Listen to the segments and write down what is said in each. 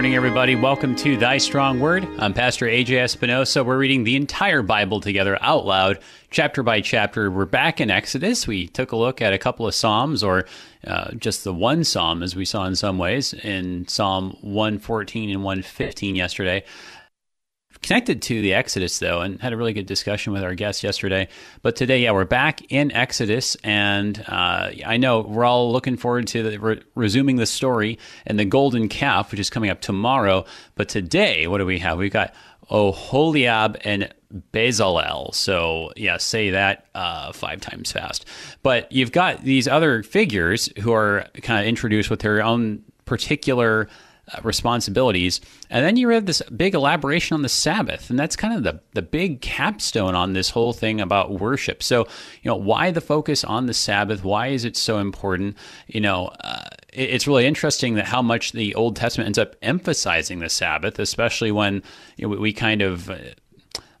Morning, everybody. Welcome to Thy Strong Word. I'm Pastor AJ Espinosa. We're reading the entire Bible together out loud, chapter by chapter. We're back in Exodus. We took a look at a couple of Psalms, or uh, just the one Psalm, as we saw in some ways, in Psalm 114 and 115 yesterday connected to the Exodus, though, and had a really good discussion with our guests yesterday. But today, yeah, we're back in Exodus, and uh, I know we're all looking forward to the, re- resuming the story and the golden calf, which is coming up tomorrow. But today, what do we have? We've got Oholiab and Bezalel. So, yeah, say that uh, five times fast. But you've got these other figures who are kind of introduced with their own particular uh, responsibilities. And then you have this big elaboration on the Sabbath. And that's kind of the, the big capstone on this whole thing about worship. So, you know, why the focus on the Sabbath? Why is it so important? You know, uh, it, it's really interesting that how much the Old Testament ends up emphasizing the Sabbath, especially when you know, we, kind of. Uh,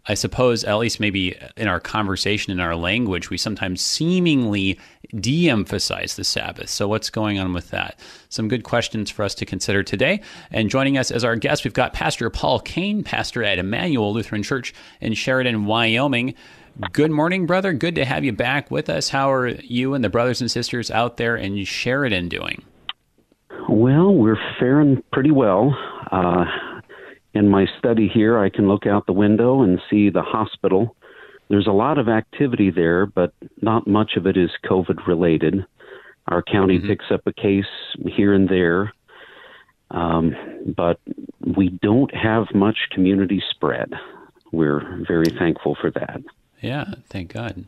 I suppose, at least maybe in our conversation, in our language, we sometimes seemingly de emphasize the Sabbath. So, what's going on with that? Some good questions for us to consider today. And joining us as our guest, we've got Pastor Paul Kane, pastor at Emmanuel Lutheran Church in Sheridan, Wyoming. Good morning, brother. Good to have you back with us. How are you and the brothers and sisters out there in Sheridan doing? Well, we're faring pretty well. Uh, in my study here, I can look out the window and see the hospital. There's a lot of activity there, but not much of it is COVID related. Our county mm-hmm. picks up a case here and there, um, but we don't have much community spread. We're very thankful for that. Yeah, thank God.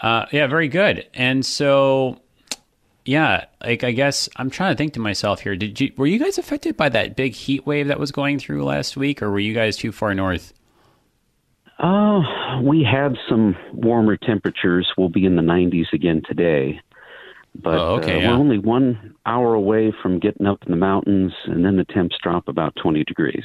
Uh, yeah, very good. And so, yeah, like I guess I'm trying to think to myself here. Did you were you guys affected by that big heat wave that was going through last week, or were you guys too far north? Oh, uh, we had some warmer temperatures. We'll be in the 90s again today. But oh, okay, uh, yeah. we're only one hour away from getting up in the mountains, and then the temps drop about 20 degrees.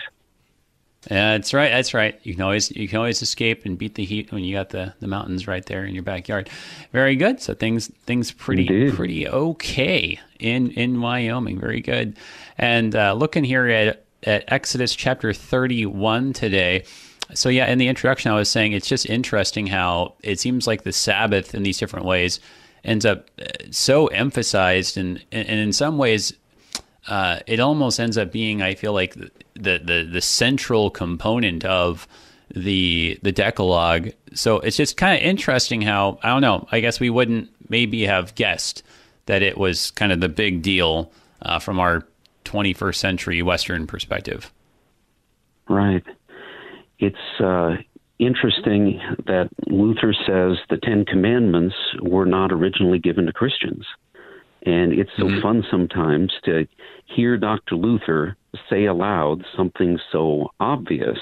Yeah, that's right. That's right. You can always you can always escape and beat the heat when you got the, the mountains right there in your backyard. Very good. So things things pretty Indeed. pretty okay in in Wyoming. Very good. And uh, looking here at at Exodus chapter 31 today. So yeah, in the introduction, I was saying it's just interesting how it seems like the Sabbath in these different ways ends up uh, so emphasized, and and in some ways, uh, it almost ends up being, I feel like, the the the central component of the the Decalogue. So it's just kind of interesting how I don't know. I guess we wouldn't maybe have guessed that it was kind of the big deal uh, from our 21st century Western perspective. Right it's uh, interesting that Luther says the Ten Commandments were not originally given to Christians. And it's so mm-hmm. fun sometimes to hear Dr. Luther say aloud something so obvious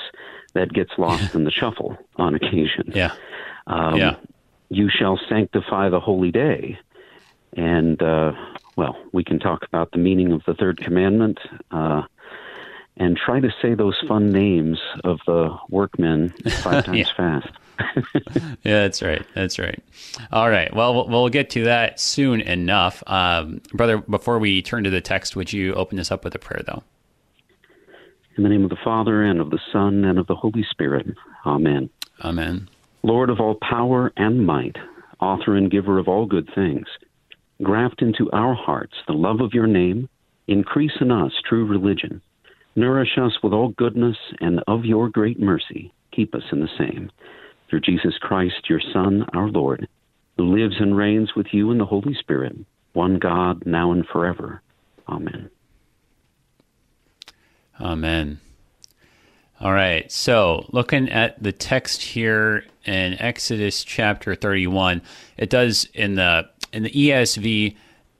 that gets lost in the shuffle on occasion. Yeah. Um, yeah. You shall sanctify the holy day. And, uh, well, we can talk about the meaning of the third commandment. Uh, and try to say those fun names of the workmen five times fast. yeah, that's right. That's right. All right. Well, well, we'll get to that soon enough. Um, brother, before we turn to the text, would you open this up with a prayer, though? In the name of the Father, and of the Son, and of the Holy Spirit. Amen. Amen. Lord of all power and might, author and giver of all good things, graft into our hearts the love of your name, increase in us true religion Nourish us with all goodness, and of your great mercy, keep us in the same. Through Jesus Christ, your Son, our Lord, who lives and reigns with you in the Holy Spirit, one God, now and forever. Amen. Amen. All right. So, looking at the text here in Exodus chapter 31, it does in the in the ESV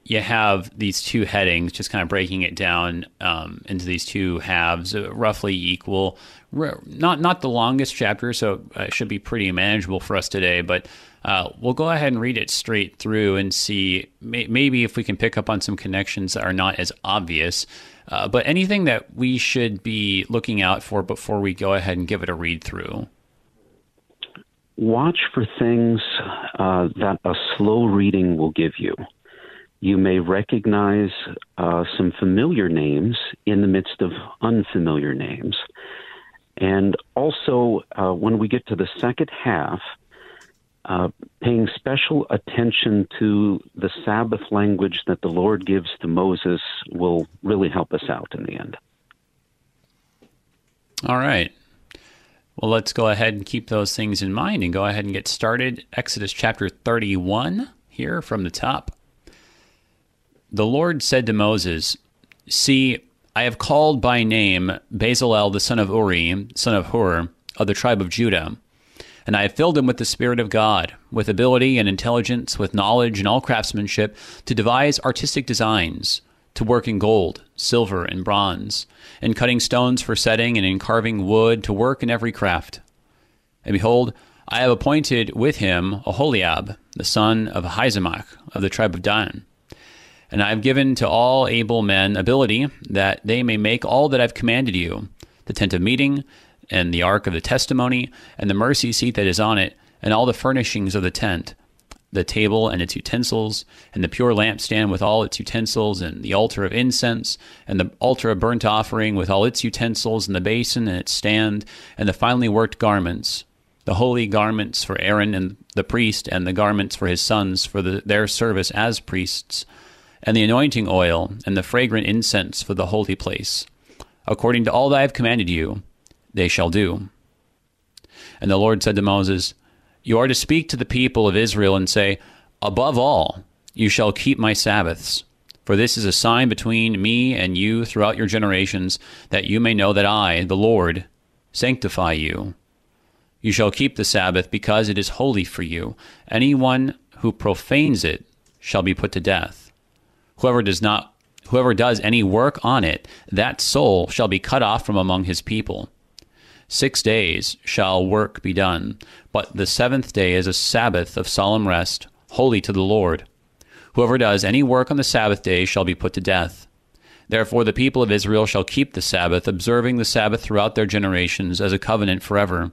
you have these two headings, just kind of breaking it down um, into these two halves, uh, roughly equal. Not not the longest chapter, so it should be pretty manageable for us today. But uh, we'll go ahead and read it straight through and see may- maybe if we can pick up on some connections that are not as obvious. Uh, but anything that we should be looking out for before we go ahead and give it a read through. Watch for things uh, that a slow reading will give you You may recognize uh, some familiar names in the midst of unfamiliar names. And also, uh, when we get to the second half, uh, paying special attention to the Sabbath language that the Lord gives to Moses will really help us out in the end. All right. Well, let's go ahead and keep those things in mind and go ahead and get started. Exodus chapter 31, here from the top. The Lord said to Moses, See, I have called by name Bezalel the son of Uri, son of Hur, of the tribe of Judah. And I have filled him with the Spirit of God, with ability and intelligence, with knowledge and all craftsmanship, to devise artistic designs, to work in gold, silver, and bronze, in cutting stones for setting, and in carving wood, to work in every craft. And behold, I have appointed with him Oholiab, the son of Ahisamach, of the tribe of Dan and I have given to all able men ability that they may make all that I've commanded you the tent of meeting, and the ark of the testimony, and the mercy seat that is on it, and all the furnishings of the tent, the table and its utensils, and the pure lampstand with all its utensils, and the altar of incense, and the altar of burnt offering with all its utensils, and the basin and its stand, and the finely worked garments, the holy garments for Aaron and the priest, and the garments for his sons for the, their service as priests and the anointing oil, and the fragrant incense for the holy place. According to all that I have commanded you, they shall do. And the Lord said to Moses, You are to speak to the people of Israel and say, Above all, you shall keep my Sabbaths. For this is a sign between me and you throughout your generations, that you may know that I, the Lord, sanctify you. You shall keep the Sabbath because it is holy for you. Anyone who profanes it shall be put to death. Whoever does not whoever does any work on it, that soul shall be cut off from among his people. Six days shall work be done, but the seventh day is a Sabbath of solemn rest, holy to the Lord. Whoever does any work on the Sabbath day shall be put to death. Therefore, the people of Israel shall keep the Sabbath, observing the Sabbath throughout their generations as a covenant forever.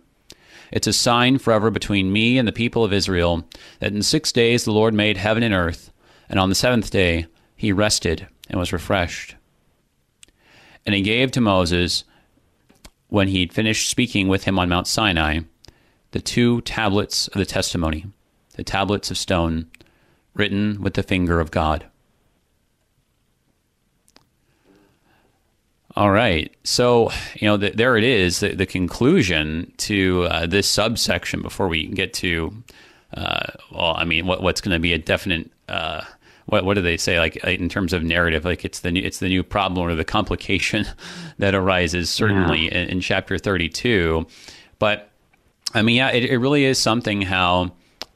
It's a sign forever between me and the people of Israel that in six days the Lord made heaven and earth, and on the seventh day he rested and was refreshed. And he gave to Moses, when he had finished speaking with him on Mount Sinai, the two tablets of the testimony, the tablets of stone, written with the finger of God. All right. So, you know, the, there it is, the, the conclusion to uh, this subsection before we get to, uh, well, I mean, what, what's going to be a definite uh, what what do they say like in terms of narrative like it's the new, it's the new problem or the complication that arises certainly yeah. in, in, chapter 32 but i mean yeah it, it really is something how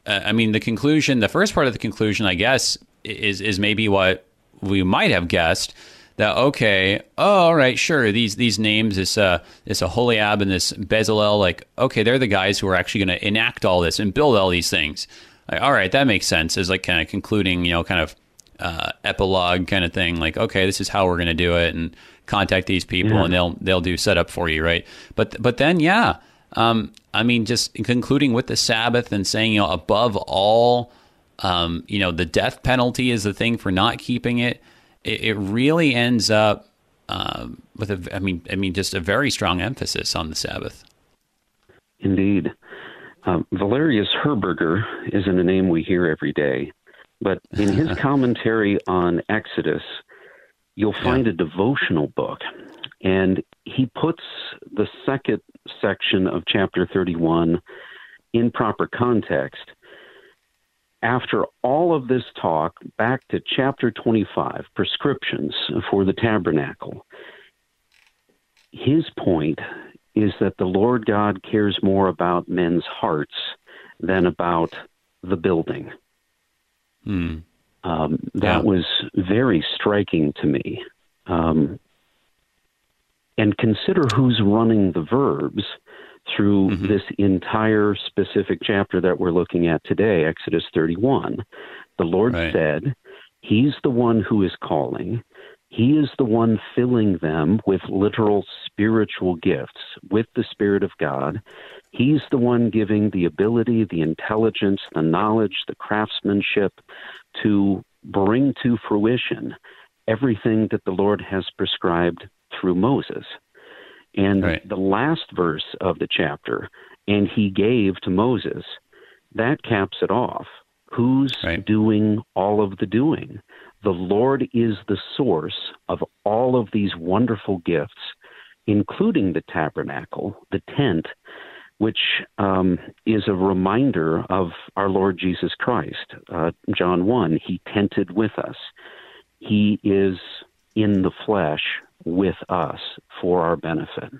uh, i mean the conclusion the first part of the conclusion i guess is is maybe what we might have guessed that okay, oh, all right, sure, these these names, this uh, this Aholiab and this Bezalel, like okay, they're the guys who are actually going to enact all this and build all these things. Like, all right, that makes sense as like kind of concluding, you know, kind of uh, epilogue kind of thing. Like, okay, this is how we're going to do it, and contact these people, yeah. and they'll they'll do setup for you, right? But but then, yeah, um, I mean, just concluding with the Sabbath and saying, you know, above all, um, you know, the death penalty is the thing for not keeping it. It, it really ends up um, with a, I mean, I mean, just a very strong emphasis on the Sabbath. Indeed. Um, Valerius Herberger isn't a name we hear every day, but in his commentary on Exodus, you'll find yeah. a devotional book, and he puts the second section of chapter 31 in proper context. After all of this talk, back to chapter 25, prescriptions for the tabernacle, his point is that the Lord God cares more about men's hearts than about the building. Hmm. Um, that yeah. was very striking to me. Um, and consider who's running the verbs through mm-hmm. this entire specific chapter that we're looking at today, Exodus 31. The Lord right. said, He's the one who is calling. He is the one filling them with literal spiritual gifts, with the Spirit of God. He's the one giving the ability, the intelligence, the knowledge, the craftsmanship to bring to fruition everything that the Lord has prescribed through Moses. And right. the last verse of the chapter, and he gave to Moses, that caps it off. Who's right. doing all of the doing? The Lord is the source of all of these wonderful gifts, including the tabernacle, the tent, which um, is a reminder of our Lord Jesus Christ. Uh, John 1, he tented with us. He is in the flesh with us for our benefit.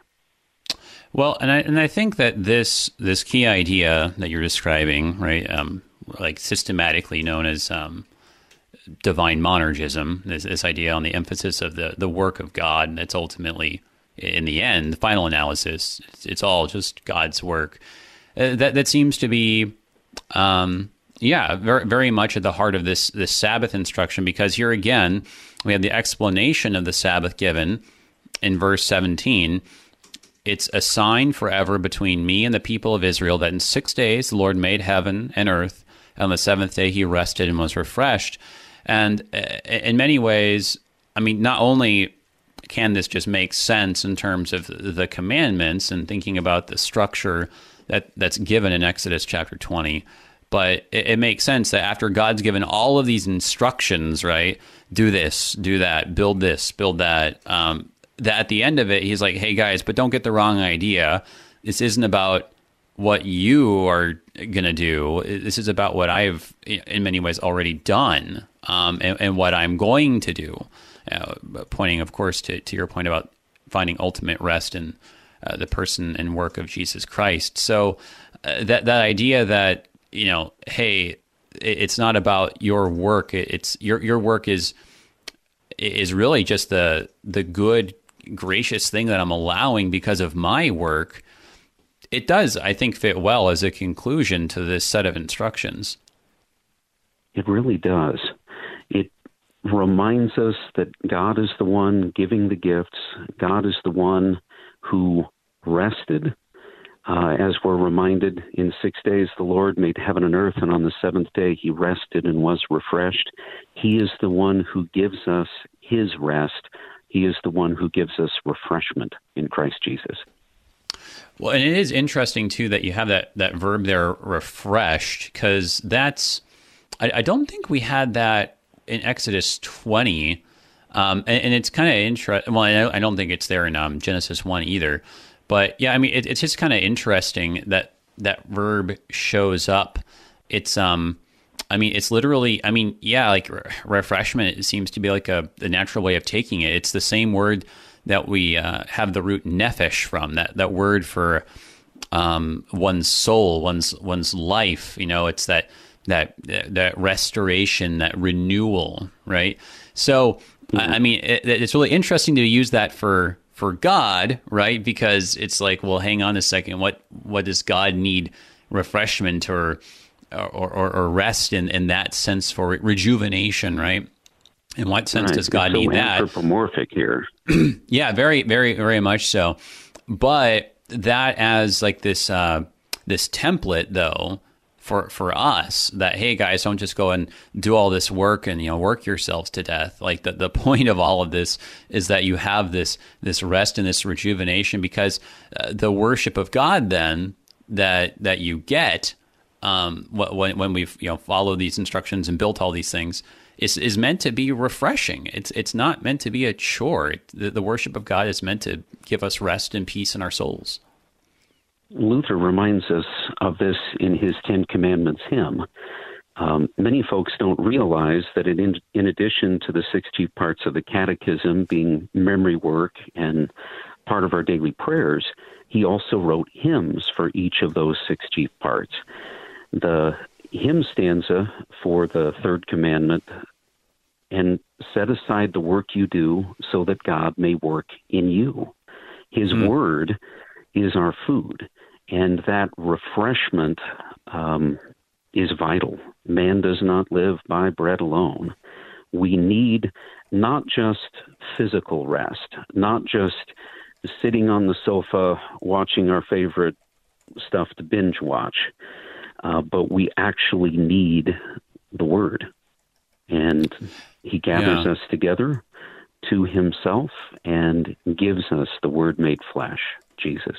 Well, and I and I think that this this key idea that you're describing, right, um, like systematically known as um, divine monergism, this, this idea on the emphasis of the the work of God, that's ultimately in the end, the final analysis, it's, it's all just God's work. Uh, that that seems to be, um, yeah, very very much at the heart of this this Sabbath instruction because here again we have the explanation of the Sabbath given in verse seventeen. It's a sign forever between me and the people of Israel that in six days the Lord made heaven and earth. And on the seventh day he rested and was refreshed. And uh, in many ways, I mean, not only can this just make sense in terms of the commandments and thinking about the structure that that's given in Exodus chapter 20 but it, it, makes sense that after God's given all of these instructions, right? Do this, do that, build this, build that. Um, that at the end of it, he's like, "Hey guys, but don't get the wrong idea. This isn't about what you are going to do. This is about what I've, in many ways, already done, um, and, and, what I'm going to do." Uh, pointing, of course, to, to your point about finding ultimate rest in uh, the person and work of Jesus Christ. So uh, that that idea that you know, hey, it's not about your work. It's your your work is is really just the the good gracious thing that I'm allowing because of my work. It does, I think, fit well as a conclusion to this set of instructions. It really does. Reminds us that God is the one giving the gifts, God is the one who rested. Uh, as we're reminded, in six days the Lord made heaven and earth, and on the seventh day he rested and was refreshed. He is the one who gives us his rest. He is the one who gives us refreshment in Christ Jesus. Well, and it is interesting too that you have that that verb there, refreshed, because that's I, I, don't think we had that in Exodus 20. Um, and, and, it's kind of interesting. Well, I, I, don't think it's there in um, Genesis 1 either. But yeah, I mean, it, it's just kind of interesting that that verb shows up. It's, um, I mean, it's literally, I mean, yeah, like re- refreshment, seems to be like a, a, natural way of taking it. It's the same word that we uh, have the root nephesh from, that, that word for um, one's soul, one's, one's life. You know, it's that that that restoration, that renewal, right? So, mm-hmm. I mean, it, it's really interesting to use that for for God, right? Because it's like, well, hang on a second, what what does God need refreshment or or, or, or rest in, in that sense for rejuvenation, right? In what sense right. does God so need that? Anthropomorphic here. yeah, very, very, very much so. But that as like this uh, this template, though, for for us that hey guys don't just go and do all this work and you know work yourselves to death like the, the point of all of this is that you have this this rest and this rejuvenation because uh, the worship of god then that that you get um, when when we've you know followed these instructions and built all these things is is meant to be refreshing. It's it's not meant to be a chore. The, the worship of God is meant to give us rest and peace in our souls. Luther reminds us of this in his Ten Commandments hymn. Um, many folks don't realize that in, in addition to the six chief parts of the catechism being memory work and part of our daily prayers, he also wrote hymns for each of those six chief parts. The hymn stanza for the third commandment and set aside the work you do so that God may work in you. His mm. word is our food. And that refreshment um, is vital. Man does not live by bread alone. We need not just physical rest, not just sitting on the sofa watching our favorite stuff to binge watch, uh, but we actually need the Word. And He gathers Yeah. us together to Himself and gives us the Word made flesh, Jesus.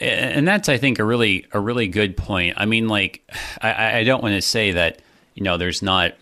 And that's I think a really a really good point. I mean, like I, I don't want to say that you know there's not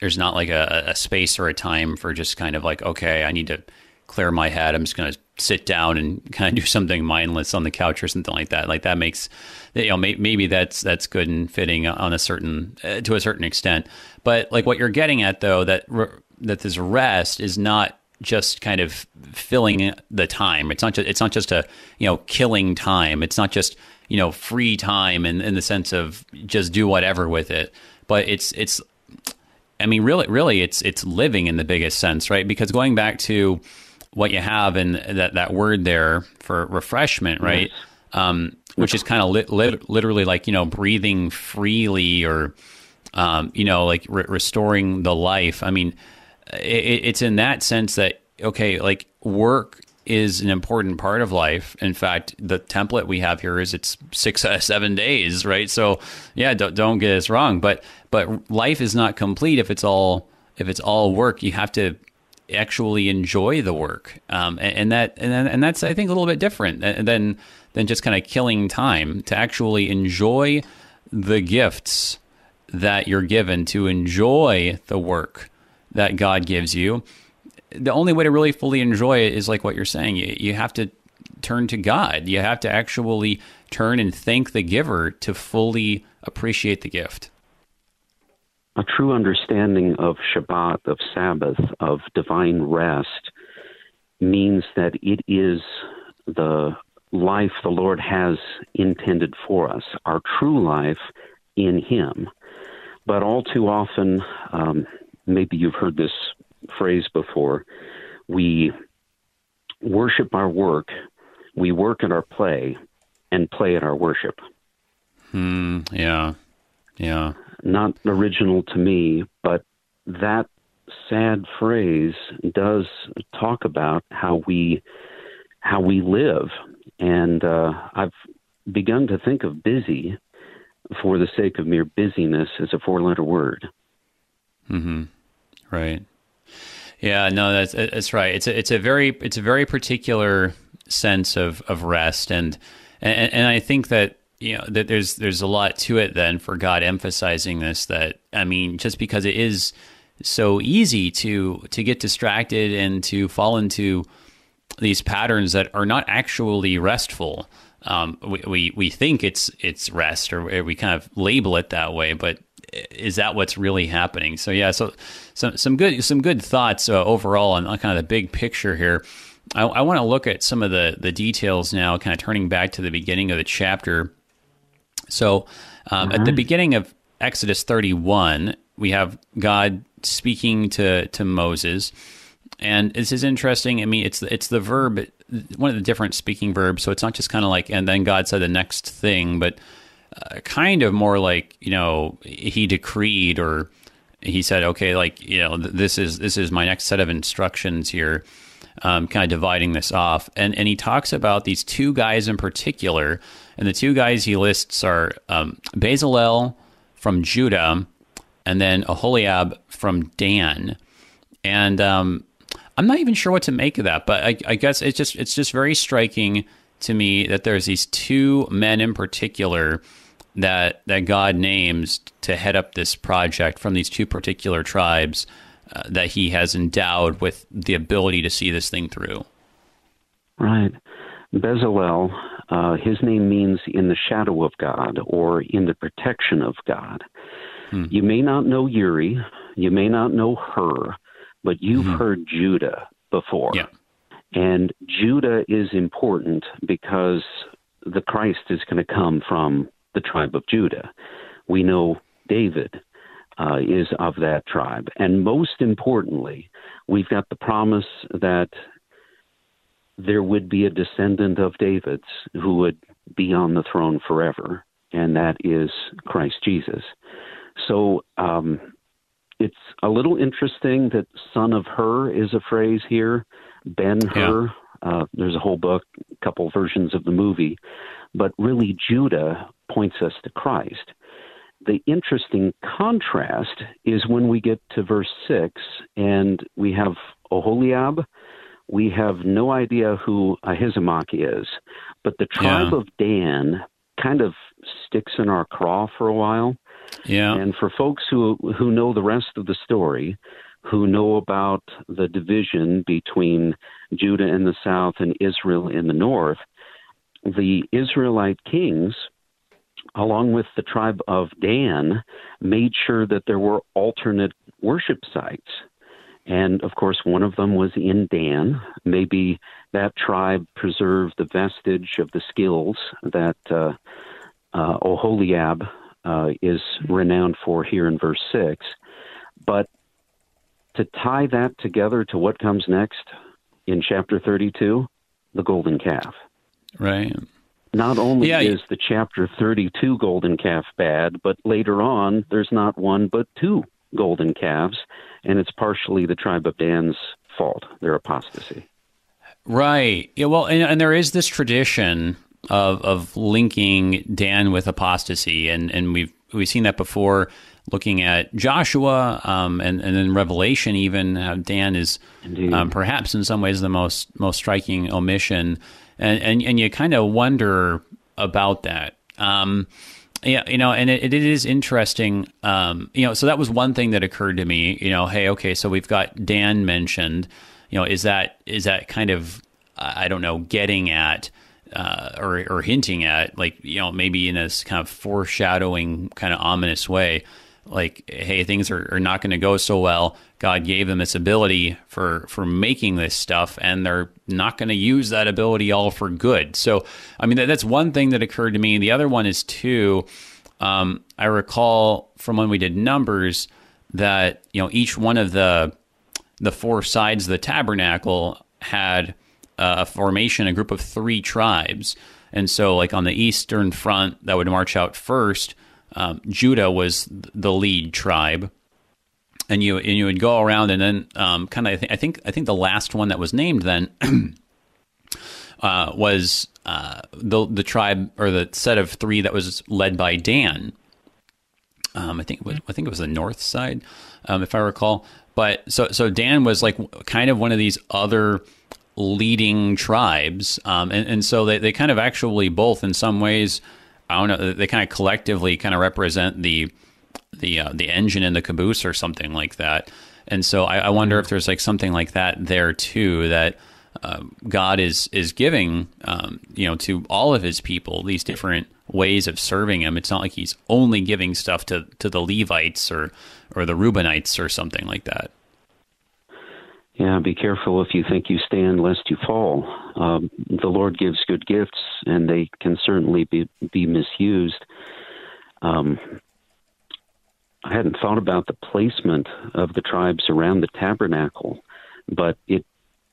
there's not like a, a space or a time for just kind of like okay, I need to clear my head. I'm just going to sit down and kind of do something mindless on the couch or something like that. Like that makes you know may, maybe that's that's good and fitting on a certain uh, to a certain extent. But like what you're getting at though that re- that this rest is not just kind of filling the time. It's not just it's not just a you know killing time. It's not just you know free time in, in the sense of just do whatever with it. But it's it's I mean really really it's it's living in the biggest sense, right? Because going back to what you have in that that word there for refreshment, right? Um, which is kind of lit, lit, literally like you know breathing freely or um, you know like re- restoring the life. I mean it, it's in that sense that okay, like work is an important part of life. In fact, the template we have here is it's six out seven days, right? So yeah, don't, don't get us wrong, but but life is not complete if it's all if it's all work. You have to actually enjoy the work, um, and, and that and and that's I think a little bit different than than just kind of killing time to actually enjoy the gifts that you're given to enjoy the work that God gives you. The only way to really fully enjoy it is like what you're saying. You, you have to turn to God. You have to actually turn and thank the giver to fully appreciate the gift. A true understanding of Shabbat, of Sabbath, of divine rest means that it is the life the Lord has intended for us, our true life in Him. But all too often, um, maybe you've heard this phrase before, we worship our work, we work at our play, and play at our worship. Hmm. Yeah. Yeah. Not original to me, but that sad phrase does talk about how we how we live, and uh, I've begun to think of busy for the sake of mere busyness as a four-letter word. Mm-hmm. Right. Yeah. No, that's that's right. It's a it's a very it's a very particular sense of, of rest, and, and and I think that you know that there's there's a lot to it then for God emphasizing this. That I mean, just because it is so easy to to get distracted and to fall into these patterns that are not actually restful. Um, we, we we think it's it's rest, or we kind of label it that way, but is that what's really happening? So yeah, so some some good some good thoughts uh, overall on, on, kind of the big picture here. I, I want to look at some of the the details now, kind of turning back to the beginning of the chapter. So um, mm-hmm. at the beginning of Exodus 31, we have God speaking to to Moses, and this is interesting. I mean, it's it's the verb, one of the different speaking verbs. So it's not just kind of like, and then God said the next thing, but uh, kind of more like you know he decreed or he said okay like you know th- this is this is my next set of instructions here um, kind of dividing this off. And and he talks about these two guys in particular and the two guys he lists are um, Bezalel from Judah and then Aholiab from Dan. And um, I'm not even sure what to make of that but I, I guess it's just it's just very striking to me that there's these two men in particular that that God names to head up this project from these two particular tribes uh, that He has endowed with the ability to see this thing through. Right, Bezalel. Uh, his name means in the shadow of God or in the protection of God. Hmm. You may not know Uri, you may not know Hur, but you've mm-hmm. heard Judah before. Yeah. And Judah is important because the Christ is going to come from the tribe of Judah. We know David uh, is of that tribe. And most importantly, we've got the promise that there would be a descendant of David's who would be on the throne forever, and that is Christ Jesus. So um, it's a little interesting that son of Hur is a phrase here, Ben Hur. Yeah. Uh, there's a whole book, a couple versions of the movie, but really Judah points us to Christ. the interesting contrast is when we get to verse 6 and we have Oholiab. We have no idea who Ahisamach is, but the tribe Yeah. of Dan kind of sticks in our craw for a while. Yeah. And for folks who who know the rest of the story, who know about the division between Judah in the south and Israel in the north, the Israelite kings, along with the tribe of Dan, made sure that there were alternate worship sites. And of course, one of them was in Dan. Maybe that tribe preserved the vestige of the skills that uh, uh, Oholiab uh, is renowned for here in verse 6. But to tie that together to what comes next in chapter 32, the golden calf. Right. Not only Yeah, is the chapter 32 golden calf bad, but later on, there's not one but two golden calves, and it's partially the tribe of Dan's fault, their apostasy. Right. Yeah. Well, and, and there is this tradition of of linking Dan with apostasy, and and we've we've seen that before, looking at Joshua, um, and and then Revelation. Even how Dan is um, perhaps in some ways the most most striking omission, and and and you kind of wonder about that. Um, yeah, you know, and it, it is interesting. Um, you know, so that was one thing that occurred to me. You know, hey, okay, so we've got Dan mentioned. You know, is that is that kind of I don't know, getting at uh, or or hinting at, like you know, maybe in this kind of foreshadowing, kind of ominous way, like hey, things are, are not going to go so well. God gave them this ability for for making this stuff, and they're not going to use that ability all for good. So, I mean, that, that's one thing that occurred to me. The other one is too. Um, I recall from when we did numbers that you know each one of the the four sides of the tabernacle had a formation, a group of three tribes. And so, like on the eastern front, that would march out first. Um, Judah was the lead tribe, and you and you would go around, and then um, kind of I, think I think I think the last one that was named then uh, was uh, the the tribe or the set of three that was led by Dan. Um, I think it was, I think it was the north side, um, if I recall. But so so Dan was like kind of one of these other leading tribes, um, and and so they, they kind of actually both in some ways, I don't know, they kind of collectively kind of represent the the uh, the engine and the caboose or something like that. And so I, I wonder if there's like something like that there too that uh, God is is giving um, you know to all of His people these different ways of serving Him. It's not like He's only giving stuff to to the Levites or or the Reubenites or something like that. Yeah, be careful if you think you stand, lest you fall. Um, the Lord gives good gifts, and they can certainly be be misused. Um, I hadn't thought about the placement of the tribes around the tabernacle, but it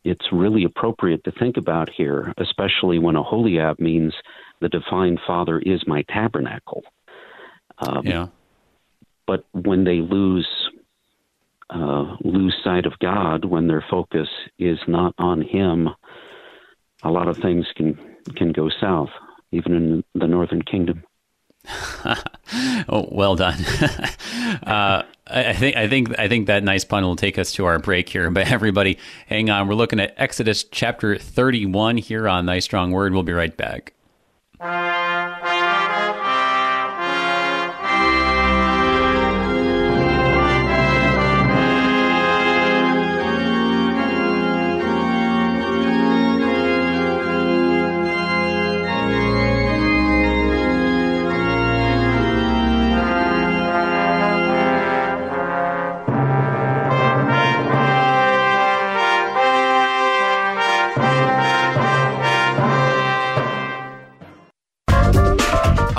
it's really appropriate to think about here, especially when Aholiab means the divine Father is my tabernacle. Um, Yeah. but when they lose uh, lose sight of God, when their focus is not on Him, a lot of things can can go south, even in the Northern Kingdom. Oh, well done. uh, I I think I think I think that nice pun will take us to our break here. But everybody, hang on. We're looking at Exodus chapter thirty-one here on Thy Strong Word. We'll be right back.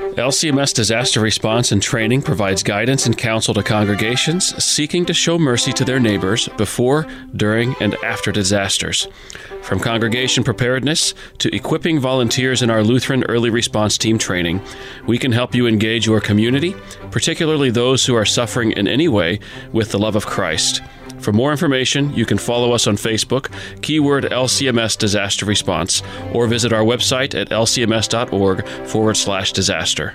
LCMS Disaster Response and Training provides guidance and counsel to congregations seeking to show mercy to their neighbors before, during, and after disasters. From congregation preparedness to equipping volunteers in our Lutheran Early Response Team training, we can help you engage your community, particularly those who are suffering in any way, with the love of Christ. For more information, you can follow us on Facebook, keyword LCMS Disaster Response, or visit our website at lcms.org forward slash disaster.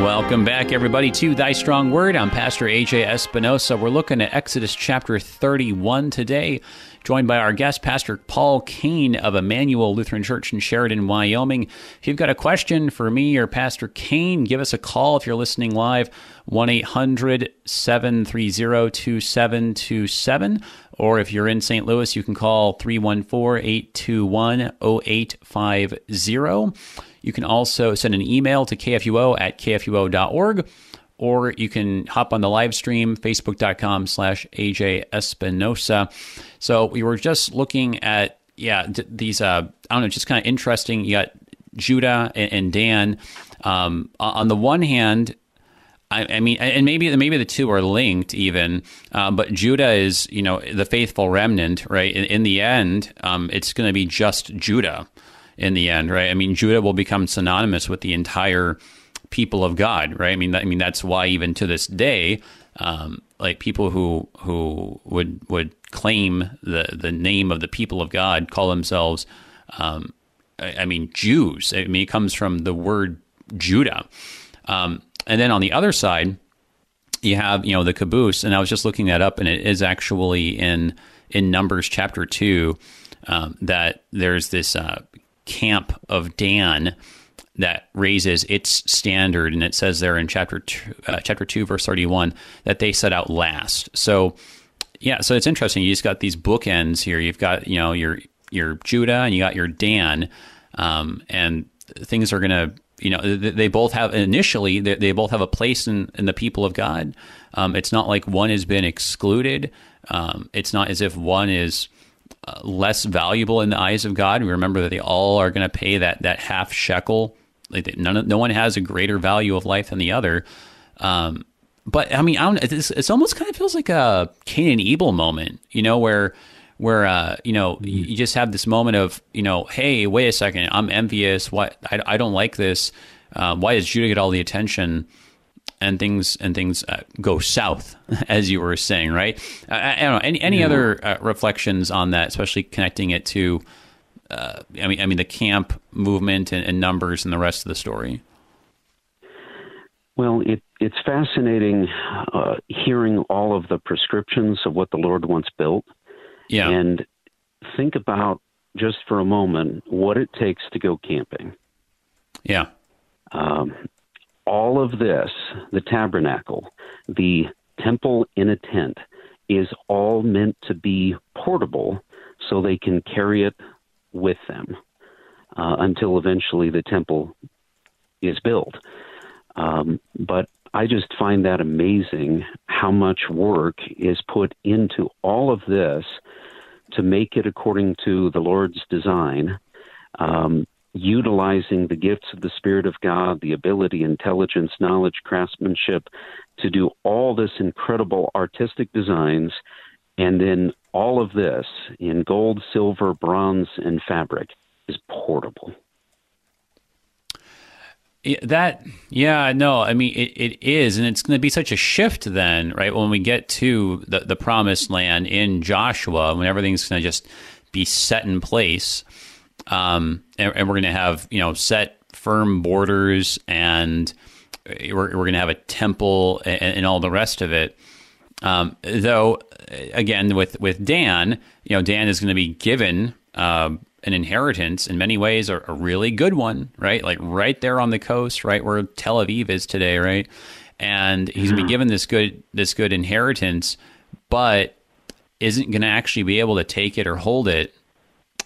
Welcome back, everybody, to Thy Strong Word. I'm Pastor AJ Espinosa. We're looking at Exodus chapter 31 today, joined by our guest, Pastor Paul Kane of Emmanuel Lutheran Church in Sheridan, Wyoming. If you've got a question for me or Pastor Kane, give us a call if you're listening live, 1 800 730 2727. Or if you're in St. Louis, you can call 314 821 0850. You can also send an email to kfuo at kfuo.org, or you can hop on the live stream, facebook.com slash AJ Espinosa. So we were just looking at, yeah, these, uh, I don't know, just kind of interesting. You got Judah and, and Dan. Um, on the one hand, I, I, mean, and maybe maybe the two are linked even, um, but Judah is you know the faithful remnant, right? In, in the end, um, it's going to be just Judah in the end, right? I mean, Judah will become synonymous with the entire people of God, right? I mean, that, I mean that's why even to this day, um, like people who who would would claim the the name of the people of God call themselves, um, I, I, mean, Jews. I mean, it comes from the word Judah, um, and then on the other side, you have you know the caboose, and I was just looking that up, and it is actually in in Numbers chapter two. Um, that there's this uh, camp of Dan that raises its standard, and it says there in chapter two, uh, chapter two, verse thirty-one, that they set out last. So, yeah, so it's interesting. You just got these bookends here. You've got you know your your Judah and you got your Dan, um, and things are going to you know they both have initially they, both have a place in, in the people of God. Um, it's not like one has been excluded. Um, it's not as if one is less valuable in the eyes of God. We remember that they all are going to pay that that half shekel. Like none, no one has a greater value of life than the other. Um, but I mean, I don't. It's, it's, almost kind of feels like a Cain and Abel moment, you know, where where uh, you know mm-hmm. you just have this moment of you know, hey, wait a second, I'm envious. What I, I don't like this. Uh, why does Judah get all the attention? And things and things uh, go south, as you were saying, right? I, I don't know any any yeah. other uh, reflections on that, especially connecting it to, uh, I mean, I mean the camp movement and, and, numbers and the rest of the story. Well, it, it's fascinating uh, hearing all of the prescriptions of what the Lord once built. Yeah, and think about just for a moment what it takes to go camping. Yeah. Um, all of this, the tabernacle, the temple in a tent, is all meant to be portable so they can carry it with them uh, until eventually the temple is built. Um, but I just find that amazing how much work is put into all of this to make it according to the Lord's design. Um, utilizing the gifts of the Spirit of God, the ability, intelligence, knowledge, craftsmanship to do all this incredible artistic designs, and then all of this in gold, silver, bronze, and fabric is portable. that yeah no i mean it, it is and it's going to be such a shift then right when we get to the, the promised land in joshua when everything's going to just be set in place um, and, and, we're going to have you know set firm borders, and we're, we're going to have a temple and, and, all the rest of it. Um, though, again, with with Dan, you know, Dan is going to be given uh, an inheritance in many ways, a, a really good one, right? Like right there on the coast, right where Tel Aviv is today, right? And he's been given this good this good inheritance, but isn't going to actually be able to take it or hold it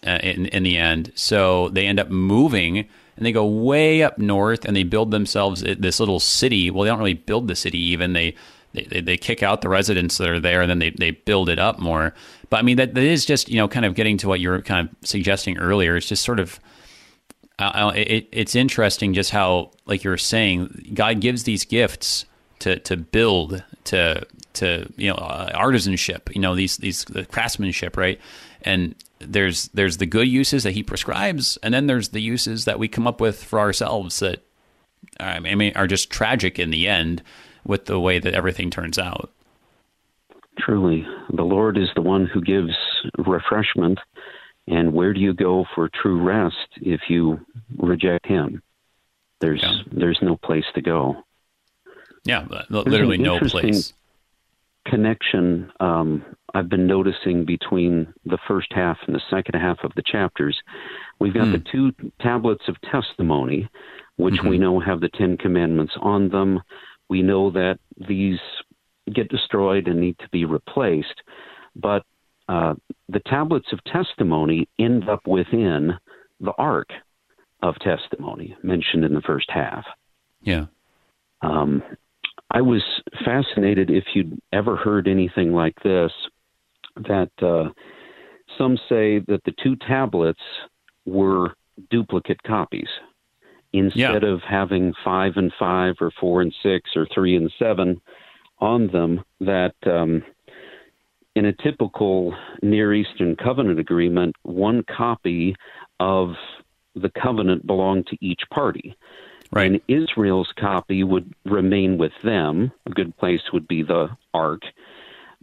uh, in in the end. So they end up moving and they go way up north and they build themselves this little city. Well, they don't really build the city even. They they, they kick out the residents that are there and then they, they build it up more. But I mean, that, that is just, you know, kind of getting to what you were kind of suggesting earlier. It's just sort of, uh, it, it's interesting just how, like you were saying, God gives these gifts to, to build, to, to, you know, uh, artisanship, you know, these, these, the craftsmanship, right? And there's, there's the good uses that he prescribes. And then there's the uses that we come up with for ourselves that, I mean, are just tragic in the end with the way that everything turns out. Truly, the Lord is the one who gives refreshment. And where do you go for true rest if you reject Him? There's yeah. there's no place to go. Yeah, literally no place. Connection um, I've been noticing between the first half and the second half of the chapters. We've got mm. the two tablets of testimony, which mm-hmm. we know have the Ten Commandments on them. We know that these get destroyed and need to be replaced, but uh, the tablets of testimony end up within the ark of testimony mentioned in the first half. Yeah. Um, I was fascinated if you'd ever heard anything like this that uh, some say that the two tablets were duplicate copies instead yeah. of having five and five or four and six or three and seven on them that um, in a typical Near Eastern covenant agreement, one copy of the covenant belonged to each party. Right. And Israel's copy would remain with them. A good place would be the ark.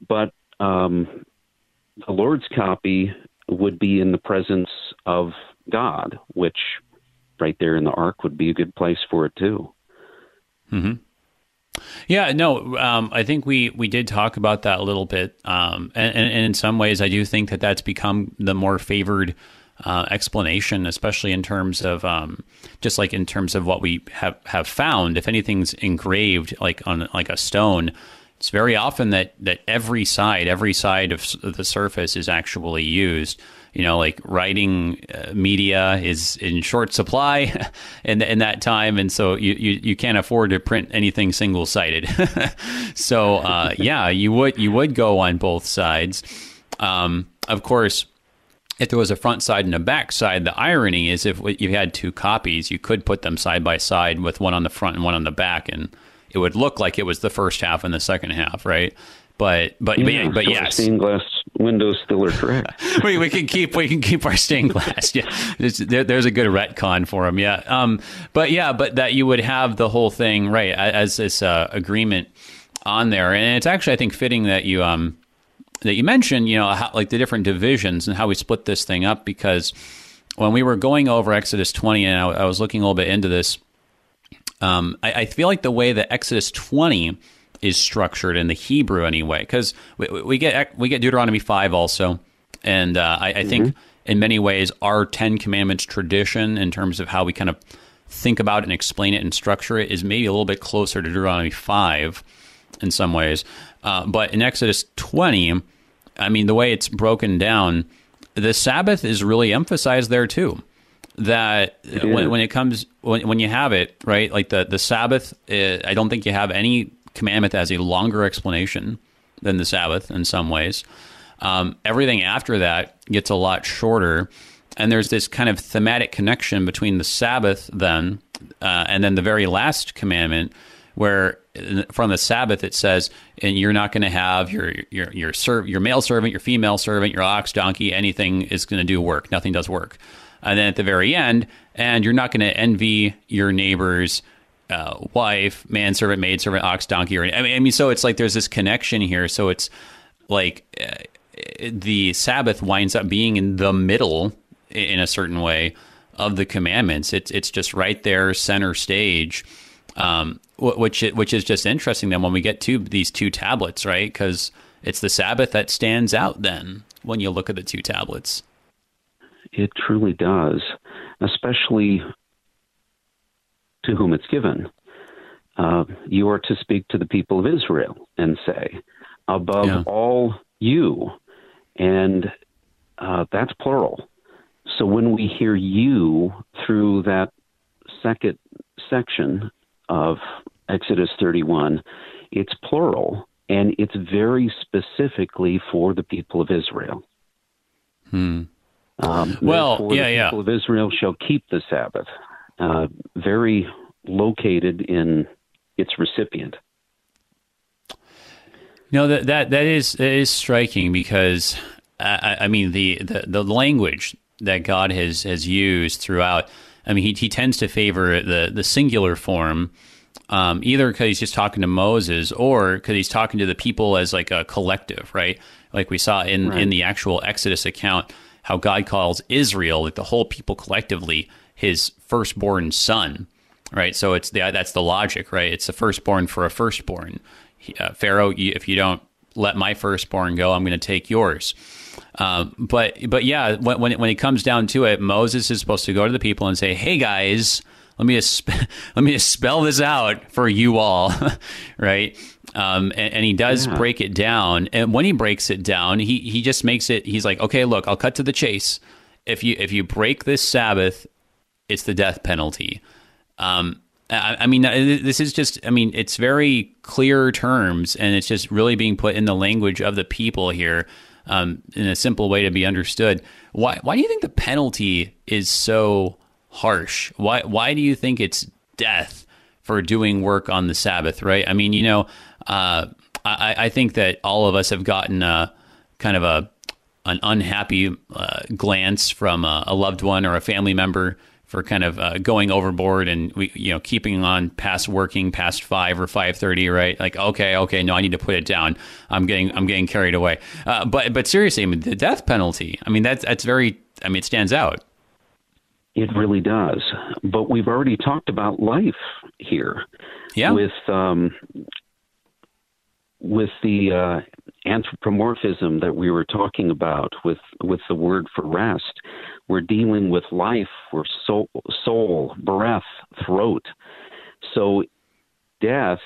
But um, the Lord's copy would be in the presence of God, which right there in the ark would be a good place for it too. Hmm. Yeah, no, um, I think we we did talk about that a little bit, um, and, and, in some ways, I do think that that's become the more favored uh, explanation, especially in terms of um, just like in terms of what we have have found. If anything's engraved like on like a stone, it's very often that that every side, every side of the surface is actually used you know, like writing uh, media is in short supply in, in that time. And so you, you, you can't afford to print anything single sided. so, uh, yeah, you would, you would go on both sides. Um, of course, if there was a front side and a back side, the irony is if you had two copies, you could put them side by side with one on the front and one on the back, and it would look like it was the first half and the second half, right? But but yeah, but, but yes, stained glass windows still are correct. we, we can keep we can keep our stained glass. Yeah, there, there's a good retcon for them. Yeah, um, but yeah, but that you would have the whole thing right as this uh, agreement on there, and it's actually I think fitting that you um that you mentioned you know how, like the different divisions and how we split this thing up because when we were going over Exodus 20 and I, I was looking a little bit into this, um, I, I feel like the way that Exodus 20 is structured in the Hebrew anyway, because we, we, get we get Deuteronomy five also, and uh, I, I, think mm-hmm. in many ways our Ten Commandments tradition in terms of how we kind of think about it and explain it and structure it is maybe a little bit closer to Deuteronomy five in some ways, uh, but in Exodus twenty, I mean the way it's broken down, the Sabbath is really emphasized there too that when, when, it comes when, when you have it right like the the sabbath uh, i don't think you have any commandment that has a longer explanation than the Sabbath in some ways. Um, everything after that gets a lot shorter. And there's this kind of thematic connection between the Sabbath, then, uh, and then the very last commandment, where from the Sabbath it says, and you're not going to have your your your serv- your male servant, your female servant, your ox, donkey, anything is going to do work. Nothing does work. And then at the very end, and you're not going to envy your neighbor's uh, wife, manservant, maidservant, ox, donkey. Or I mean, I mean, so it's like there's this connection here. So it's like uh, the Sabbath winds up being in the middle in a certain way of the commandments. It's it's just right there, center stage. Um, which which is just interesting. Then when we get to these two tablets, right? Because it's the Sabbath that stands out. Then when you look at the two tablets. It truly does, especially to whom it's given. Uh, you are to speak to the people of Israel and say, above yeah. all you. And uh, that's plural. So when we hear you through that second section of Exodus 31, it's plural and it's very specifically for the people of Israel. Hmm. Um, well, yeah, the yeah. People of Israel shall keep the Sabbath. Uh, very located in its recipient. No, that that that is that is striking because I, I mean the, the the language that God has has used throughout. I mean, he he tends to favor the the singular form, um, either because he's just talking to Moses or because he's talking to the people as like a collective, right? Like we saw in right. in the actual Exodus account, how God calls Israel, like the whole people collectively, his firstborn son, right? So it's the, that's the logic, right? It's the firstborn for a firstborn uh, Pharaoh, if you don't let my firstborn go, I'm going to take yours. Um, but but yeah, when when it, when it comes down to it, Moses is supposed to go to the people and say, "Hey guys, let me just let me spell this out for you all, right?" Um, and, and, he does yeah. break it down. And when he breaks it down, he he just makes it. He's like, "Okay, look, I'll cut to the chase. If you if you break this Sabbath, it's the death penalty." Um, I, I mean, this is just, I mean, it's very clear terms and it's just really being put in the language of the people here um, in a simple way to be understood. Why, why do you think the penalty is so harsh? Why, why do you think it's death for doing work on the Sabbath, right? I mean, you know, uh, I, I think that all of us have gotten a kind of a, an unhappy uh, glance from a, a loved one or a family member for kind of uh, going overboard and we you know keeping on past working past five or five thirty, right? Like okay, okay, no, I need to put it down. I'm getting I'm getting carried away. Uh, but but seriously, I mean, the death penalty. I mean that's that's very. I mean, it stands out. It really does. But we've already talked about life here. Yeah. With um, with the uh, anthropomorphism that we were talking about with with the word for rest we're dealing with life we're soul, soul breath throat so death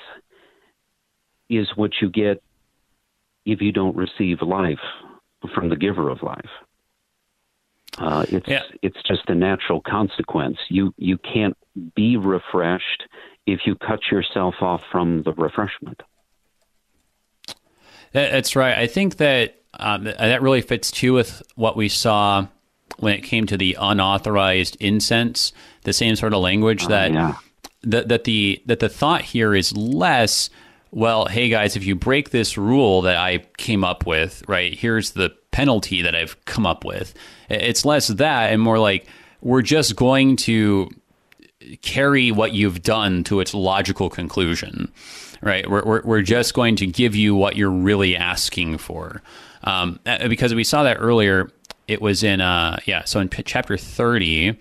is what you get if you don't receive life from the giver of life uh, it's yeah. it's just a natural consequence you you can't be refreshed if you cut yourself off from the refreshment that's right. I think that um, that really fits too with what we saw when it came to the unauthorized incense. The same sort of language oh, that yeah. that that the that the thought here is less. Well, hey guys, if you break this rule that I came up with, right? Here's the penalty that I've come up with. It's less that and more like we're just going to carry what you've done to its logical conclusion right? We're, we're, we're just going to give you what you're really asking for. Um, because we saw that earlier, it was in, uh, yeah, so in chapter 30,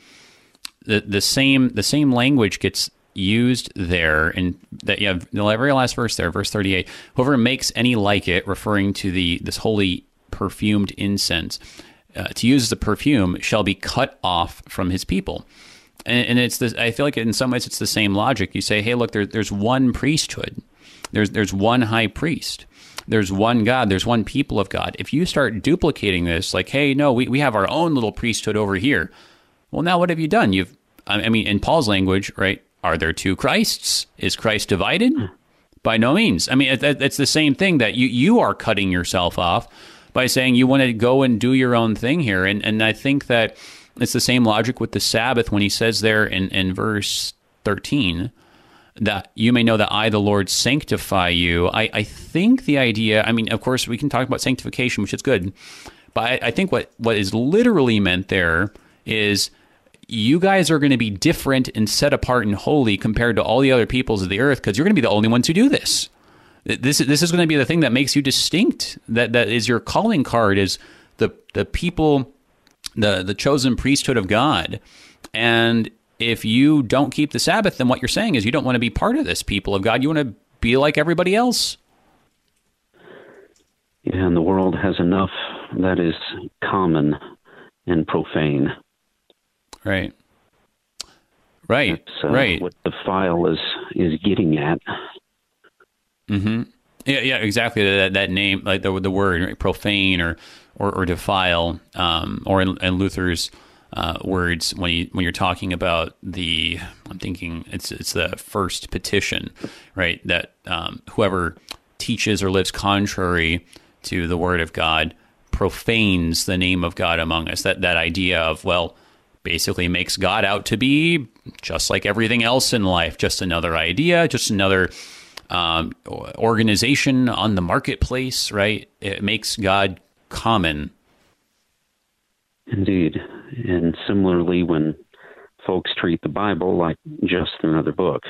the, the same the same language gets used there in that have the very last verse there, verse 38. Whoever makes any like it, referring to the this holy perfumed incense, uh, to use the perfume shall be cut off from his people and, and it's the, I feel like in some ways it's the same logic. You say, hey, look, there, there's one priesthood, there's there's one high priest. There's one God, there's one people of God. If you start duplicating this, like, hey, no, we, we have our own little priesthood over here. Well, now what have you done? You've, I mean, in Paul's language, right? Are there two Christs? Is Christ divided? By no means. I mean, it's the same thing that you, you are cutting yourself off by saying you want to go and do your own thing here. And, and I think that it's the same logic with the Sabbath when he says there in, in verse 13 that you may know that I, the Lord, sanctify you. I, I think the idea, I mean, of course, we can talk about sanctification, which is good, but I, I think what, what is literally meant there is you guys are going to be different and set apart and holy compared to all the other peoples of the earth because you're going to be the only ones who do this. This, this is going to be the thing that makes you distinct. That that is your calling card. Is the the people the the chosen priesthood of God. And if you don't keep the Sabbath, then what you're saying is you don't want to be part of this people of God. You want to be like everybody else. Yeah, and the world has enough that is common and profane. Right. Right. Uh, right. What the file is is getting at. Mm-hmm. Yeah, yeah, exactly. That that name, like the the word right? profane or or, or defile, um, or in, in Luther's uh, words when you when you're talking about the, I'm thinking it's it's the first petition, right? That um, whoever teaches or lives contrary to the word of God profanes the name of God among us. That that idea of well, basically makes God out to be just like everything else in life, just another idea, just another um, organization on the marketplace, right? It makes God common. Indeed. And similarly, when folks treat the Bible like just another book.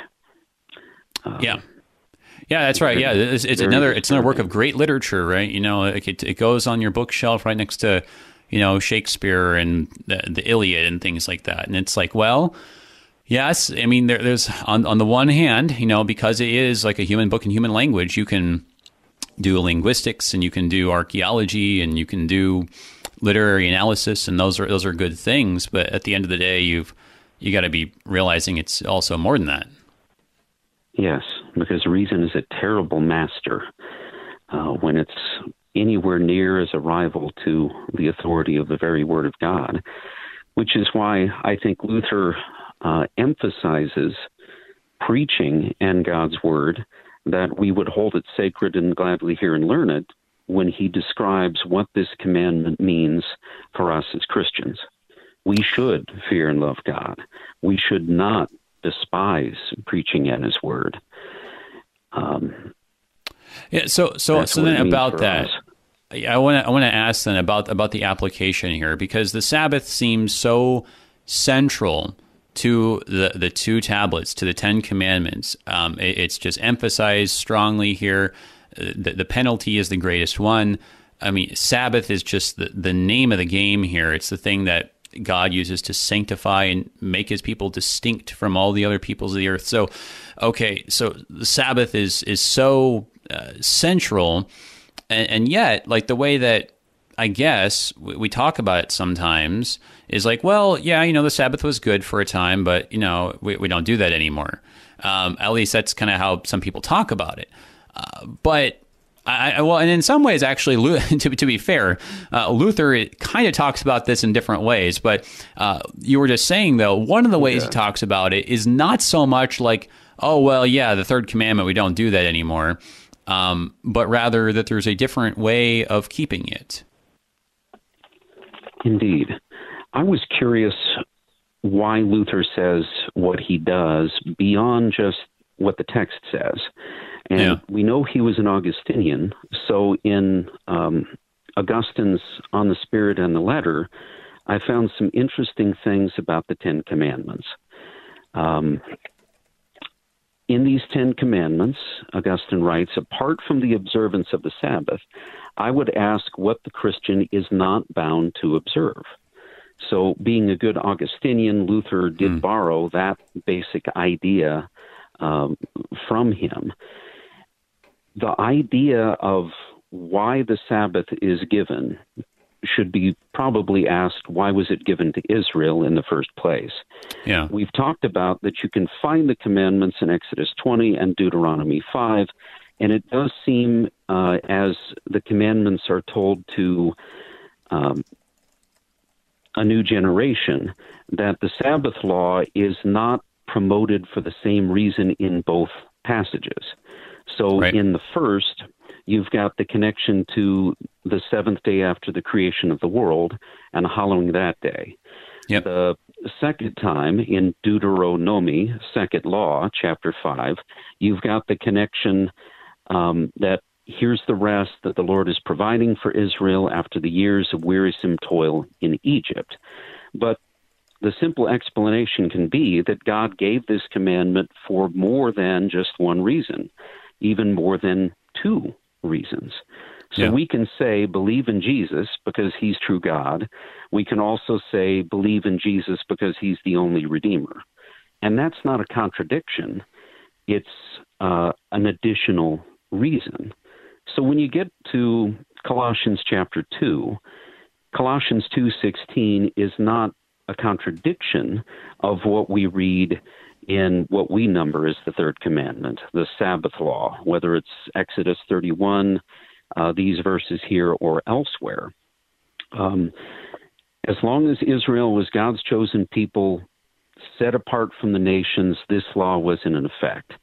Um, yeah. Yeah, that's right. Yeah, it's, it's another it's another work of great literature, right? You know, it, it goes on your bookshelf right next to, you know, Shakespeare and the, the Iliad and things like that. And it's like, well, Yes, I mean there, there's on on the one hand, you know, because it is like a human book in human language, you can do linguistics and you can do archaeology and you can do literary analysis, and those are those are good things. But at the end of the day, you've you got to be realizing it's also more than that. Yes, because reason is a terrible master uh, when it's anywhere near as a rival to the authority of the very Word of God. Which is why I think Luther uh, emphasizes preaching and God's word, that we would hold it sacred and gladly hear and learn it when he describes what this commandment means for us as Christians. We should fear and love God. We should not despise preaching and his word. Um, yeah, so so so then about that. Us. I want to I want to ask then about about the application here because the Sabbath seems so central to the, the two tablets, to the Ten Commandments. Um, it, it's just emphasized strongly here. The, the, penalty is the greatest one. I mean, Sabbath is just the, the name of the game here. It's the thing that God uses to sanctify and make his people distinct from all the other peoples of the earth. So, okay, so the Sabbath is, is so uh, central. And, and yet, like the way that I guess we, we talk about it sometimes is like, well, yeah, you know, the Sabbath was good for a time, but you know, we, we don't do that anymore. Um, at least that's kind of how some people talk about it. Uh, but I, well, and in some ways, actually, to, to be fair, uh, Luther kind of talks about this in different ways. But uh, you were just saying, though, one of the ways yeah. he talks about it is not so much like, oh, well, yeah, the third commandment, we don't do that anymore, um, but rather that there's a different way of keeping it. Indeed. I was curious why Luther says what he does beyond just what the text says. And yeah. we know he was an Augustinian. So in um, Augustine's On the Spirit and the Letter, I found some interesting things about the Ten Commandments. Um, in these Ten Commandments, Augustine writes, apart from the observance of the Sabbath, I would ask what the Christian is not bound to observe. So, being a good Augustinian, Luther did mm. borrow that basic idea um, from him. The idea of why the Sabbath is given should be probably asked why was it given to Israel in the first place? Yeah. We've talked about that you can find the commandments in Exodus 20 and Deuteronomy 5, and it does seem uh, as the commandments are told to um, a new generation that the Sabbath law is not promoted for the same reason in both passages. So right. in the first, you've got the connection to the seventh day after the creation of the world and hallowing that day. Yep. The second time in Deuteronomy, second law, chapter 5, you've got the connection um, that here's the rest that the Lord is providing for Israel after the years of wearisome toil in Egypt. But the simple explanation can be that God gave this commandment for more than just one reason, even more than two reasons. So yeah. we can say, believe in Jesus because he's true God. We can also say, believe in Jesus because he's the only Redeemer. And that's not a contradiction, it's uh, an additional reason. So when you get to Colossians chapter 2, Colossians 2:16 is not a contradiction of what we read in what we number as the third commandment, the Sabbath law, whether it's Exodus 31, uh, these verses here, or elsewhere. Um, as long as Israel was God's chosen people, set apart from the nations, this law was in effect.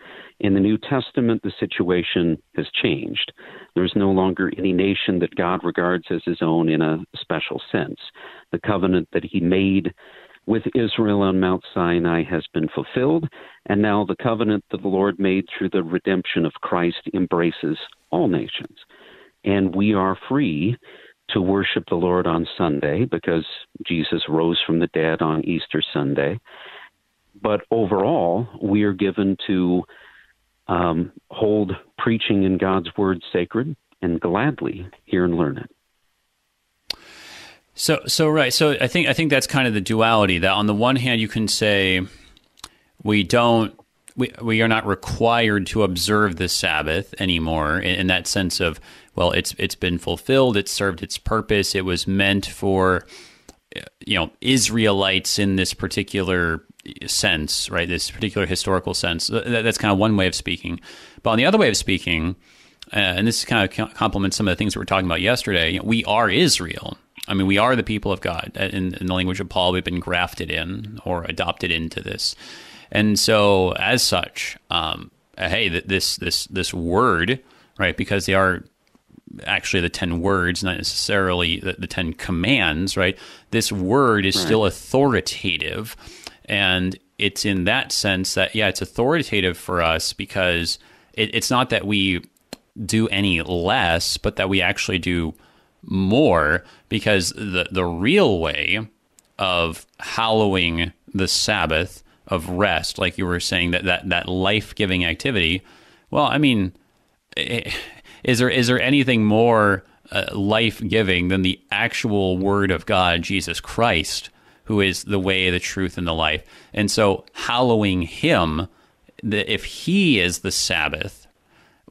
In the New Testament, the situation has changed. There's no longer any nation that God regards as his own in a special sense. The covenant that he made with Israel on Mount Sinai has been fulfilled, and now the covenant that the Lord made through the redemption of Christ embraces all nations. And we are free to worship the Lord on Sunday because Jesus rose from the dead on Easter Sunday. But overall, we are given to um, hold preaching in God's word sacred and gladly hear and learn it. So, so right. So, I think I think that's kind of the duality. That on the one hand, you can say we don't, we we are not required to observe the Sabbath anymore in, in that sense of well, it's it's been fulfilled, it served its purpose, it was meant for you know Israelites in this particular sense, right? This particular historical sense. That's kind of one way of speaking. But on the other way of speaking, uh, and this kind of complements some of the things that we were talking about yesterday. You know, we are Israel. I mean, we are the people of God. In, in, the language of Paul, we've been grafted in or adopted into this, and so as such, um, hey, this this this word, right? Because they are actually the 10 words, not necessarily the, the 10 commands, right? This word is right. still authoritative. And it's in that sense that, yeah, it's authoritative for us because it, it's not that we do any less, but that we actually do more because the, the real way of hallowing the Sabbath of rest, like you were saying, that, that, that life giving activity, well, I mean, is there is there is there anything more uh, life giving than the actual Word of God, Jesus Christ, who is the way, the truth, and the life? And so, hallowing Him, the, if He is the Sabbath,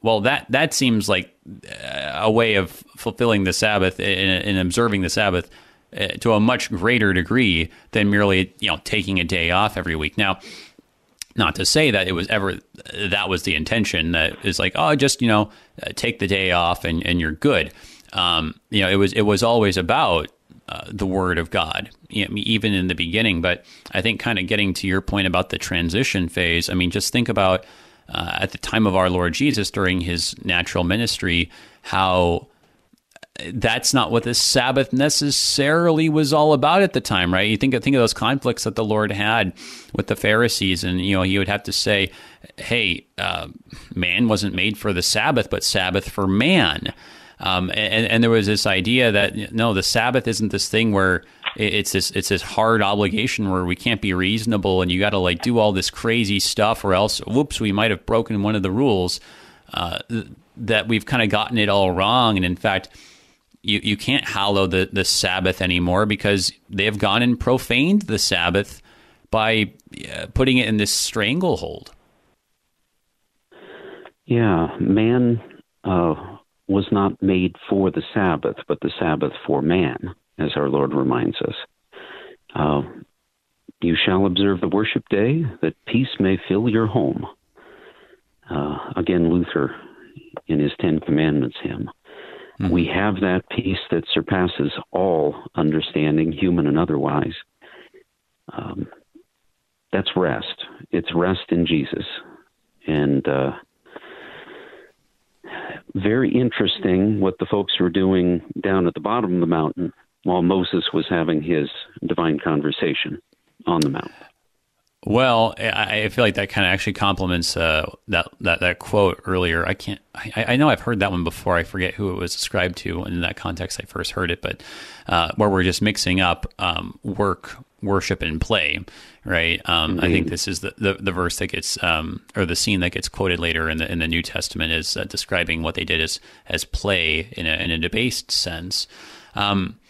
well, that that seems like uh, a way of fulfilling the Sabbath and, observing the Sabbath uh, to a much greater degree than merely you know taking a day off every week. Now, not to say that it was ever that was the intention that is like oh just you know uh, take the day off and, and you're good um, you know it was it was always about uh, the word of God you know, even in the beginning but I think kind of getting to your point about the transition phase I mean just think about uh, at the time of our Lord Jesus during his natural ministry how that's not what the Sabbath necessarily was all about at the time, right? You think think of those conflicts that the Lord had with the Pharisees, and you know he would have to say, "Hey, uh, man wasn't made for the Sabbath, but Sabbath for man." Um, and, and there was this idea that no, the Sabbath isn't this thing where it's this it's this hard obligation where we can't be reasonable, and you got to like do all this crazy stuff, or else, whoops, we might have broken one of the rules. Uh, that we've kind of gotten it all wrong, and in fact you, you can't hallow the, the Sabbath anymore because they have gone and profaned the Sabbath by uh, putting it in this stranglehold. Yeah, man uh, was not made for the Sabbath, but the Sabbath for man, as our Lord reminds us. Uh, you shall observe the worship day, that peace may fill your home. Uh, again, Luther in his Ten Commandments hymn. Mm-hmm. We have that peace that surpasses all understanding, human and otherwise. Um, that's rest. It's rest in Jesus. And uh, very interesting what the folks were doing down at the bottom of the mountain while Moses was having his divine conversation on the mount. Well, I feel like that kind of actually complements uh, that, that that quote earlier. I can't. I, I, know I've heard that one before. I forget who it was ascribed to. In that context, I first heard it, but uh, where we're just mixing up um, work, worship, and play, right? Um, I think this is the, the, the verse that gets um, or the scene that gets quoted later in the in the New Testament is uh, describing what they did as as play in a, in a debased sense. Um,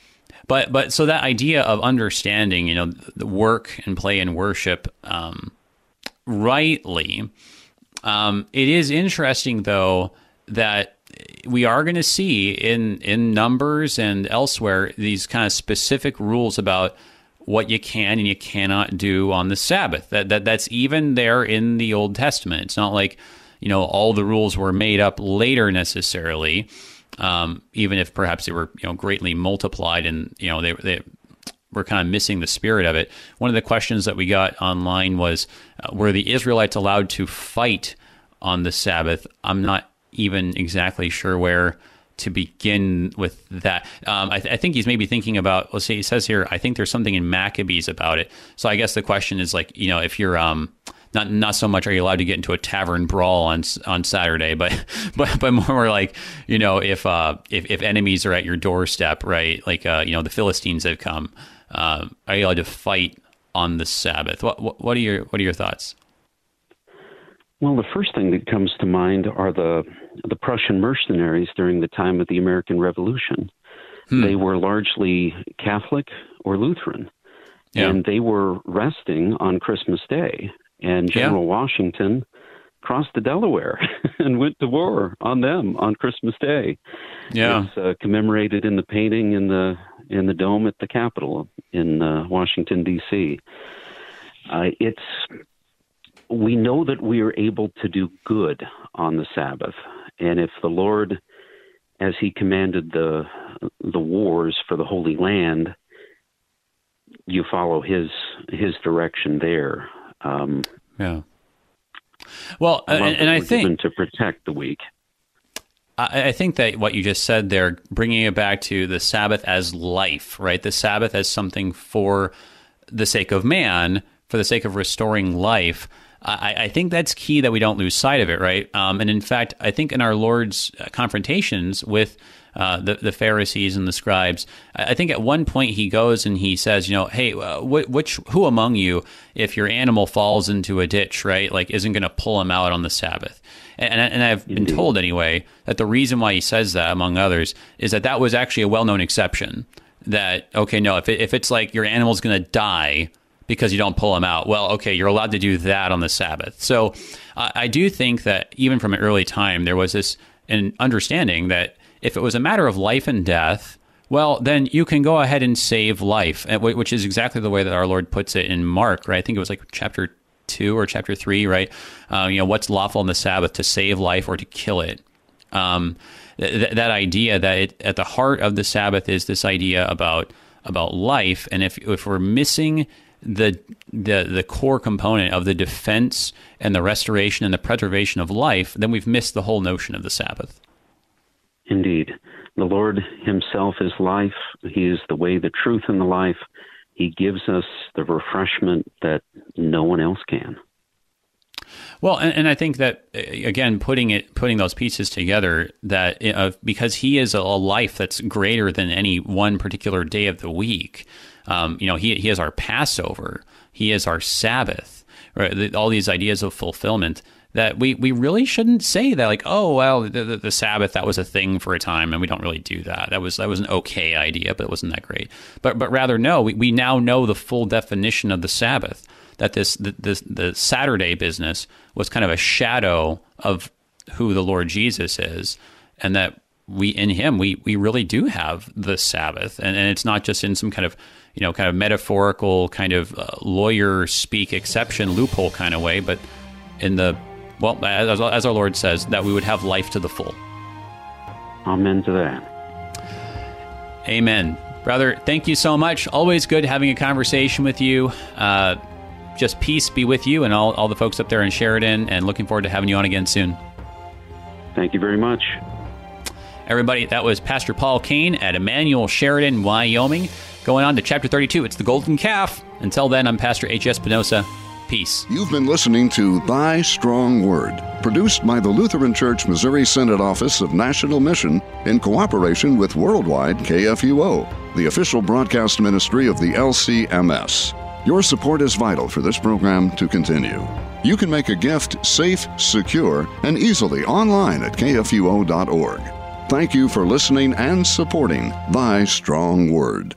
but but so that idea of understanding, you know, the work and play and worship um, rightly, um, it is interesting though that we are going to see in in numbers and elsewhere these kind of specific rules about what you can and you cannot do on the Sabbath. That, that that's even there in the Old Testament. It's not like you know all the rules were made up later necessarily. Um, even if perhaps they were you know greatly multiplied and you know they, they were kind of missing the spirit of it. One of the questions that we got online was uh, were the Israelites allowed to fight on the Sabbath? I'm not even exactly sure where to begin with that. Um, I, th- I, think he's maybe thinking about. Let's see, he says here. I think there's something in Maccabees about it. So I guess the question is like, you know, if you're um, not not so much are you allowed to get into a tavern brawl on on Saturday, but but but more like you know if uh, if, if enemies are at your doorstep, right? Like uh, you know the Philistines have come. Uh, are you allowed to fight on the Sabbath? What, what what are your what are your thoughts? Well, the first thing that comes to mind are the the Prussian mercenaries during the time of the American Revolution. Hmm. They were largely Catholic or Lutheran, yeah. and they were resting on Christmas Day. And General yeah. Washington crossed the Delaware and went to war on them on Christmas Day. Yeah, it's uh, commemorated in the painting in the in the dome at the Capitol in uh, Washington D.C. Uh, it's we know that we are able to do good on the Sabbath, and if the Lord, as He commanded the the wars for the Holy Land, you follow His His direction there. Um, yeah. Well, and, and I think to protect the weak. I, I think that what you just said there, bringing it back to the Sabbath as life, right? The Sabbath as something for the sake of man, for the sake of restoring life. I, I, think that's key that we don't lose sight of it, right? Um, and in fact, I think in our Lord's uh, confrontations with uh, the, the Pharisees and the scribes, I think at one point he goes and he says, you know, hey, uh, which who among you, if your animal falls into a ditch, right, like isn't going to pull him out on the Sabbath? And, and I've been told anyway that the reason why he says that, among others, is that that was actually a well-known exception. That okay, no, if it, if it's like your animal's going to die because you don't pull them out. Well, okay, you're allowed to do that on the Sabbath. So uh, I do think that even from an early time, there was this an understanding that if it was a matter of life and death, well, then you can go ahead and save life, which is exactly the way that our Lord puts it in Mark, right? I think it was like chapter two or chapter three, right? Uh, you know, what's lawful on the Sabbath to save life or to kill it. Um, th- that idea that it, at the heart of the Sabbath is this idea about about life, and if if we're missing the the the core component of the defense and the restoration and the preservation of life, then we've missed the whole notion of the Sabbath. Indeed. The Lord Himself is life. He is the way, the truth, and the life. He gives us the refreshment that no. Well, and, and, I think that again, putting it, putting those pieces together, that uh, because he is a, a, life that's greater than any one particular day of the week, um, you know, he, he is our Passover. He is our Sabbath. Right? All these ideas of fulfillment that we, we really shouldn't say that like oh well the, the, the, Sabbath that was a thing for a time and we don't really do that that was that was an okay idea but it wasn't that great but but rather no we, we now know the full definition of the Sabbath that this the, this the Saturday business was kind of a shadow of who the Lord Jesus is and that we in him we we really do have the Sabbath and, and it's not just in some kind of you know, kind of metaphorical, kind of uh, lawyer speak exception loophole kind of way, but in the well, as, as our Lord says, that we would have life to the full. Amen to that. Amen. Brother, thank you so much. Always good having a conversation with you. Uh, just peace be with you and all, all the folks up there in Sheridan, and looking forward to having you on again soon. Thank you very much. Everybody, that was Pastor Paul Kane at Emmanuel Sheridan, Wyoming. Going on to chapter 32, it's the Golden Calf. Until then, I'm Pastor H.S. Espinosa. Peace. You've been listening to Thy Strong Word, produced by the Lutheran Church Missouri Synod Office of National Mission in cooperation with Worldwide KFUO, the official broadcast ministry of the LCMS. Your support is vital for this program to continue. You can make a gift safe, secure, and easily online at kfuo.org. Thank you for listening and supporting Thy Strong Word.